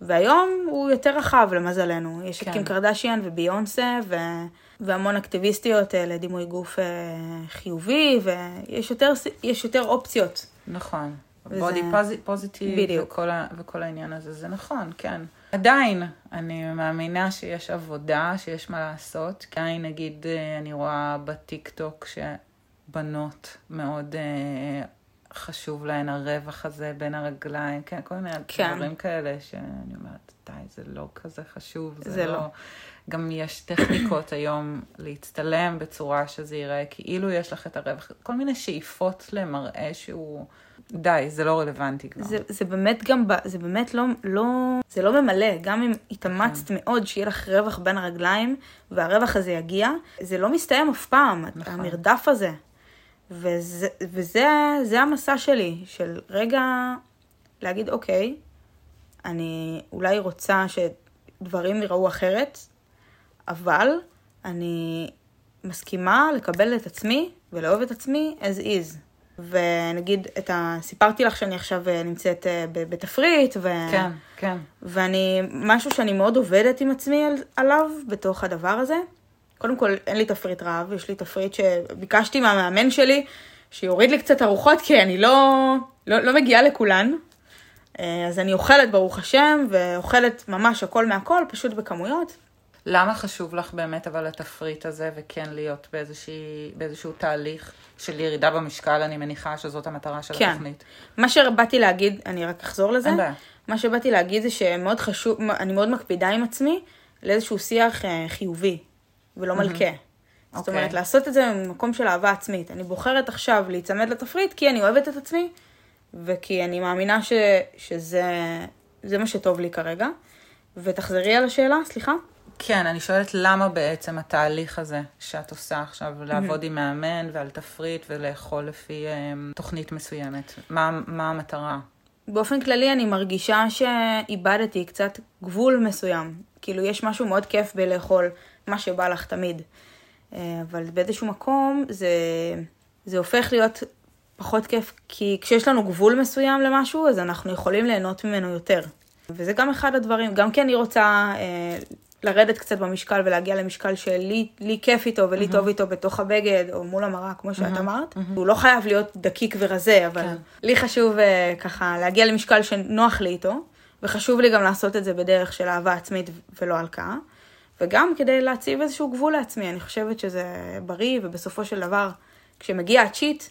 והיום הוא יותר רחב למזלנו. יש את כן. קים קרדשיאן וביונסה ו... והמון אקטיביסטיות אה, לדימוי גוף אה, חיובי, ויש יותר, יש יותר אופציות. נכון. בודי פוזיטיב. וכל, ה, וכל העניין הזה, זה נכון, כן. עדיין, אני מאמינה שיש עבודה, שיש מה לעשות. עדיין, נגיד, אה, אני רואה בטיק טוק שבנות מאוד אה, חשוב להן הרווח הזה בין הרגליים, כן, כל מיני כן. דברים כאלה שאני אומרת, די, זה לא כזה חשוב, זה, זה לא... לא. גם יש טכניקות היום להצטלם בצורה שזה ייראה כאילו יש לך את הרווח, כל מיני שאיפות למראה שהוא... די, זה לא רלוונטי כבר. זה, זה באמת גם, זה באמת לא, לא, זה לא ממלא, גם אם התאמצת נכון. מאוד שיהיה לך רווח בין הרגליים, והרווח הזה יגיע, זה לא מסתיים אף פעם, נכון. המרדף הזה. וזה, וזה זה המסע שלי, של רגע להגיד, אוקיי, אני אולי רוצה שדברים ייראו אחרת, אבל אני מסכימה לקבל את עצמי ולאהוב את עצמי as is. ונגיד, את ה... סיפרתי לך שאני עכשיו אה, נמצאת אה, בתפריט, ו... כן, כן. ואני, משהו שאני מאוד עובדת עם עצמי על, עליו, בתוך הדבר הזה. קודם כל, אין לי תפריט רעב, יש לי תפריט שביקשתי מהמאמן שלי, שיוריד לי קצת ארוחות, כי אני לא, לא, לא מגיעה לכולן. אה, אז אני אוכלת, ברוך השם, ואוכלת ממש הכל מהכל, פשוט בכמויות. למה חשוב לך באמת אבל התפריט הזה, וכן להיות באיזושהי, באיזשהו תהליך של ירידה במשקל, אני מניחה שזאת המטרה של כן. התוכנית. מה שבאתי להגיד, אני רק אחזור לזה, אין בעיה. מה שבאתי להגיד זה שמאוד חשוב, אני מאוד מקפידה עם עצמי לאיזשהו שיח אה, חיובי, ולא מלכה. זאת אוקיי. אומרת, לעשות את זה ממקום של אהבה עצמית. אני בוחרת עכשיו להיצמד לתפריט כי אני אוהבת את עצמי, וכי אני מאמינה ש, שזה זה מה שטוב לי כרגע. ותחזרי על השאלה, סליחה. כן, אני שואלת למה בעצם התהליך הזה שאת עושה עכשיו, לעבוד עם מאמן ועל תפריט ולאכול לפי um, תוכנית מסוימת. מה, מה המטרה? באופן כללי אני מרגישה שאיבדתי קצת גבול מסוים. כאילו, יש משהו מאוד כיף בלאכול מה שבא לך תמיד. אה, אבל באיזשהו מקום זה, זה הופך להיות פחות כיף, כי כשיש לנו גבול מסוים למשהו, אז אנחנו יכולים ליהנות ממנו יותר. וזה גם אחד הדברים, גם כי אני רוצה אה, לרדת קצת במשקל ולהגיע למשקל שלי לי כיף איתו ולי טוב איתו בתוך הבגד או מול המראה, כמו שאת אמרת. הוא לא חייב להיות דקיק ורזה, אבל כן. לי חשוב אה, ככה להגיע למשקל שנוח לי איתו, וחשוב לי גם לעשות את זה בדרך של אהבה עצמית ולא הלקאה. וגם כדי להציב איזשהו גבול לעצמי, אני חושבת שזה בריא, ובסופו של דבר, כשמגיע הצ'יט,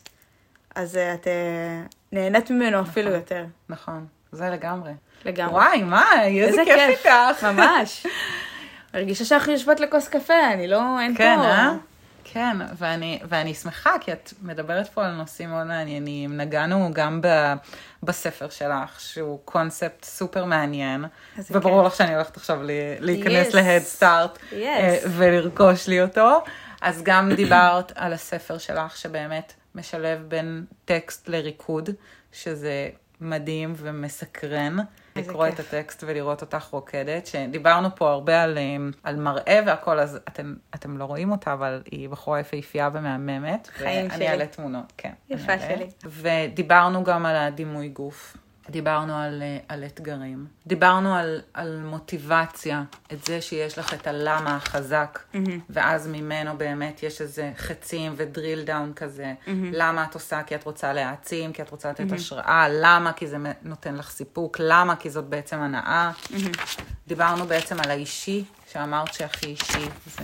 אז אה, את אה, נהנית ממנו אפילו יותר, נכון, זה לגמרי. לגמרי. וואי, מה, איזה כיף איתך. ממש. מרגישה שאנחנו יושבות לכוס קפה, אני לא, אין כן, פה... אה? כן, ואני, ואני שמחה, כי את מדברת פה על נושאים מאוד מעניינים. נגענו גם ב, בספר שלך, שהוא קונספט סופר מעניין, וברור כיף. לך שאני הולכת עכשיו להיכנס Yes. להד סטארט Yes. ולרכוש לי אותו. אז גם דיברת על הספר שלך, שבאמת משלב בין טקסט לריקוד, שזה מדהים ומסקרן. לקרוא את הטקסט ולראות אותך רוקדת, שדיברנו פה הרבה על, אמ, על מראה והכל, אז אתם, אתם לא רואים אותה, אבל היא בחורה יפהפייה ומהממת. חיים שלי. ואני אעלה תמונות, כן. יפה שלי. ודיברנו גם על הדימוי גוף. דיברנו על, אה, על אתגרים, דיברנו על, על מוטיבציה, את זה שיש לך את הלמה החזק, mm-hmm. ואז ממנו באמת יש איזה חצים ודריל דאון כזה, mm-hmm. למה את עושה? כי את רוצה להעצים, כי את רוצה לתת mm-hmm. השראה, למה? כי זה נותן לך סיפוק, למה? כי זאת בעצם הנאה. Mm-hmm. דיברנו בעצם על האישי, שאמרת שהכי אישי, זה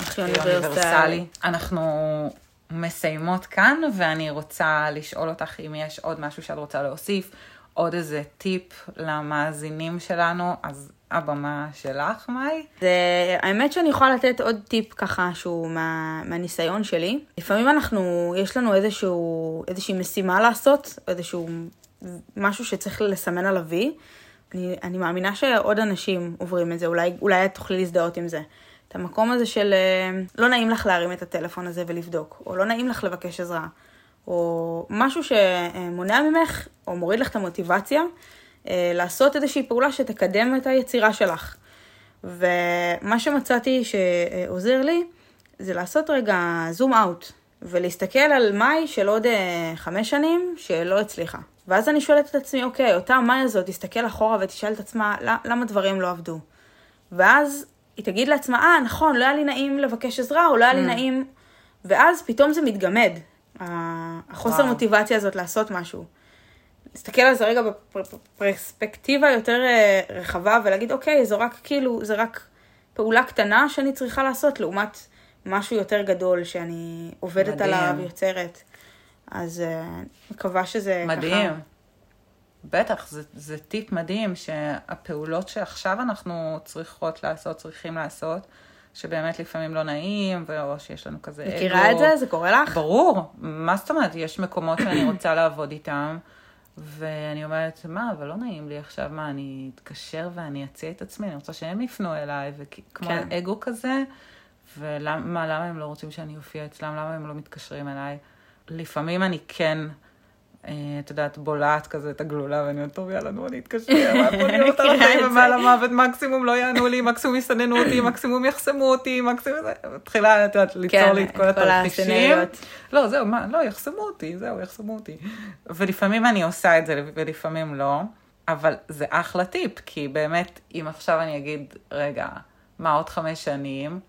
הכי אוניברסלי. אנחנו מסיימות כאן, ואני רוצה לשאול אותך אם יש עוד משהו שאת רוצה להוסיף. עוד איזה טיפ למאזינים שלנו, אז הבמה שלך, מאי? זה, האמת שאני יכולה לתת עוד טיפ ככה שהוא מה, מהניסיון שלי. לפעמים אנחנו, יש לנו איזשהו, איזושהי משימה לעשות, איזשהו משהו שצריך לסמן עליו וי. אני, אני מאמינה שעוד אנשים עוברים את זה, אולי, אולי את תוכלי להזדהות עם זה. את המקום הזה של אה, לא נעים לך להרים את הטלפון הזה ולבדוק, או לא נעים לך לבקש עזרה. או משהו שמונע ממך, או מוריד לך את המוטיבציה, אה, לעשות איזושהי פעולה שתקדם את היצירה שלך. ומה שמצאתי שעוזר לי, זה לעשות רגע זום אאוט, ולהסתכל על מאי של עוד אה, חמש שנים שלא הצליחה. ואז אני שואלת את עצמי, אוקיי, אותה מאי הזאת תסתכל אחורה ותשאל את עצמה, למה דברים לא עבדו? ואז היא תגיד לעצמה, אה, נכון, לא היה לי נעים לבקש עזרה, או לא היה לי mm. נעים... ואז פתאום זה מתגמד. החוסר וואו. מוטיבציה הזאת לעשות משהו. להסתכל על זה רגע בפרספקטיבה יותר אה, רחבה ולהגיד, אוקיי, זו רק כאילו, זה רק פעולה קטנה שאני צריכה לעשות, לעומת משהו יותר גדול שאני עובדת מדהים. עליו, יוצרת. אז uh, מקווה שזה מדהים. ככה... מדהים. בטח, זה, זה טיפ מדהים שהפעולות שעכשיו אנחנו צריכות לעשות, צריכים לעשות, שבאמת לפעמים לא נעים, או שיש לנו כזה אגו. מכירה את זה? זה קורה לך? ברור. מה זאת אומרת? יש מקומות שאני רוצה לעבוד איתם, ואני אומרת, מה, אבל לא נעים לי עכשיו, מה, אני אתקשר ואני אציע את עצמי, אני רוצה שהם יפנו אליי, וכמו כן. אגו כזה, ולמה, למה הם לא רוצים שאני אופיע אצלם? למה הם לא מתקשרים אליי? לפעמים אני כן... אה, את יודעת, בולעת כזה את הגלולה, ואני אומרת, טוב, יאללה, נו, אני אתקשר, מה יכול להיות על החיים ומה למוות, מקסימום לא יענו לי, מקסימום יסננו אותי, מקסימום יחסמו אותי, מקסימום זה, מתחילה, את יודעת, ליצור כן, לי את כל התרחישים. לא, זהו, מה, לא, יחסמו אותי, זהו, יחסמו אותי. ולפעמים אני עושה את זה, ולפעמים לא, אבל זה אחלה טיפ, כי באמת, אם עכשיו אני אגיד, רגע, מה, עוד חמש שנים,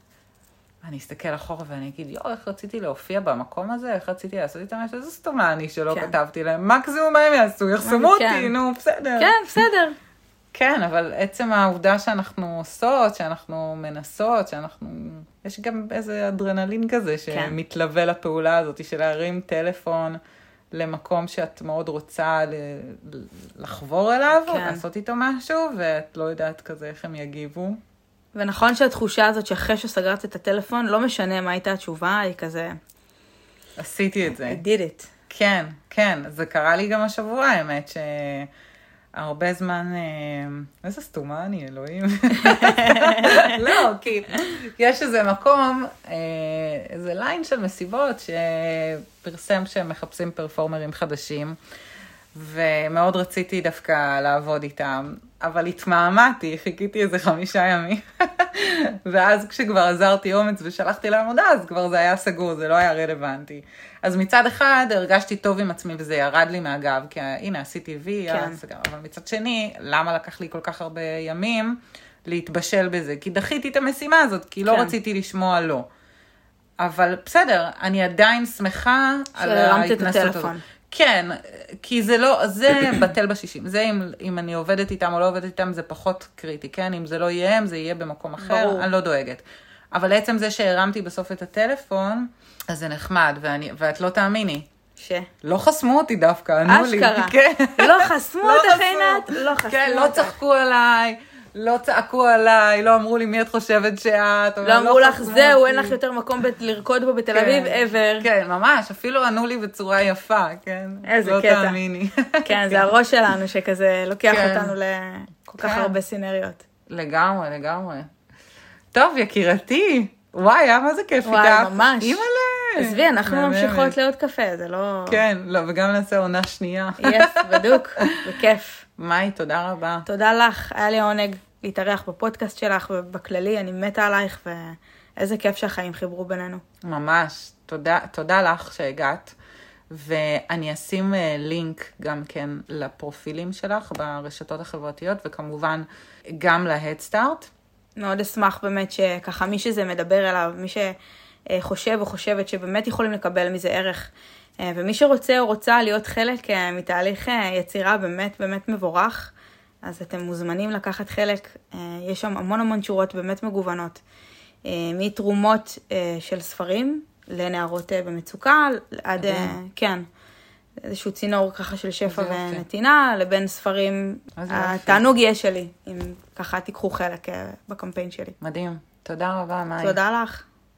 אני אסתכל אחורה ואני אגיד, יואו, איך רציתי להופיע במקום הזה, איך רציתי לעשות איתם משהו, איזה סתומה אני שלא כן. כתבתי להם, מקסימום מה הם יעשו, יחסמו כן. אותי, נו, בסדר. כן, בסדר. כן, אבל עצם העובדה שאנחנו עושות, שאנחנו מנסות, שאנחנו... יש גם איזה אדרנלין כזה כן. שמתלווה כן. לפעולה הזאת, של להרים טלפון למקום שאת מאוד רוצה לחבור אליו, כן. לעשות איתו משהו, ואת לא יודעת כזה איך הם יגיבו. ונכון שהתחושה הזאת שאחרי שסגרת את הטלפון, לא משנה מה הייתה התשובה, היא כזה... עשיתי את זה. I did it. כן, כן, זה קרה לי גם השבוע, האמת, שהרבה זמן, אה, איזה סתומה אני, אלוהים. לא, כי יש איזה מקום, אה, איזה ליין של מסיבות שפרסם שהם מחפשים פרפורמרים חדשים, ומאוד רציתי דווקא לעבוד איתם. אבל התמהמהתי, חיכיתי איזה חמישה ימים. ואז כשכבר עזרתי אומץ ושלחתי לעמודה, אז כבר זה היה סגור, זה לא היה רלוונטי. אז מצד אחד הרגשתי טוב עם עצמי וזה ירד לי מהגב, כי הנה עשיתי וי, כן. סגר. אבל מצד שני, למה לקח לי כל כך הרבה ימים להתבשל בזה? כי דחיתי את המשימה הזאת, כי לא כן. רציתי לשמוע לא. אבל בסדר, אני עדיין שמחה על ההתנסות הזאת. כן, כי זה לא, זה בטל בשישים. זה אם, אם אני עובדת איתם או לא עובדת איתם, זה פחות קריטי, כן? אם זה לא יהיה הם, זה יהיה במקום אחר, ברור. אני לא דואגת. אבל עצם זה שהרמתי בסוף את הטלפון, אז זה נחמד, ואני, ואת לא תאמיני. ש? לא חסמו אותי דווקא, ענו לי. אשכרה. כן. לא חסמו לא אותך עינת? לא חסמו כן, לא צחקו עליי. לא צעקו עליי, לא אמרו לי מי את חושבת שאת. לא אמרו לך, זהו, אין לך יותר מקום לרקוד בו בתל אביב, כן, ever. כן, ממש, אפילו ענו לי בצורה יפה, כן. איזה לא קטע. לא תאמיני. כן, זה הראש שלנו שכזה לוקח כן. אותנו לכל כך הרבה סינריות. לגמרי, לגמרי. טוב, יקירתי, וואי, היה מה זה כיף איתך. וואי, ממש. אימא'לה. עזבי, אנחנו. ממשיכות לעוד קפה, זה לא... כן, לא, וגם נעשה עונה שנייה. יס, בדוק, בכיף. מאי, תודה רבה. תודה לך, היה לי עונג להתארח בפודקאסט שלך ובכללי, אני מתה עלייך, ואיזה כיף שהחיים חיברו בינינו. ממש. תודה, תודה לך שהגעת. ואני אשים אה, לינק גם כן לפרופילים שלך ברשתות החברתיות, וכמובן גם להדסטארט. מאוד אשמח באמת שככה מי שזה מדבר אליו, מי שחושב או חושבת שבאמת יכולים לקבל מזה ערך, אה, ומי שרוצה או רוצה להיות חלק אה, מתהליך אה, יצירה באמת באמת מבורך, אז אתם מוזמנים לקחת חלק, יש שם המון המון שורות באמת מגוונות, מתרומות של ספרים לנערות במצוקה, עד. כן, איזשהו צינור ככה של שפע. ונתינה, לבין ספרים. התענוג יהיה שלי, אם ככה תיקחו חלק אה, בקמפיין שלי. מדהים. תודה רבה, מאי. תודה לך.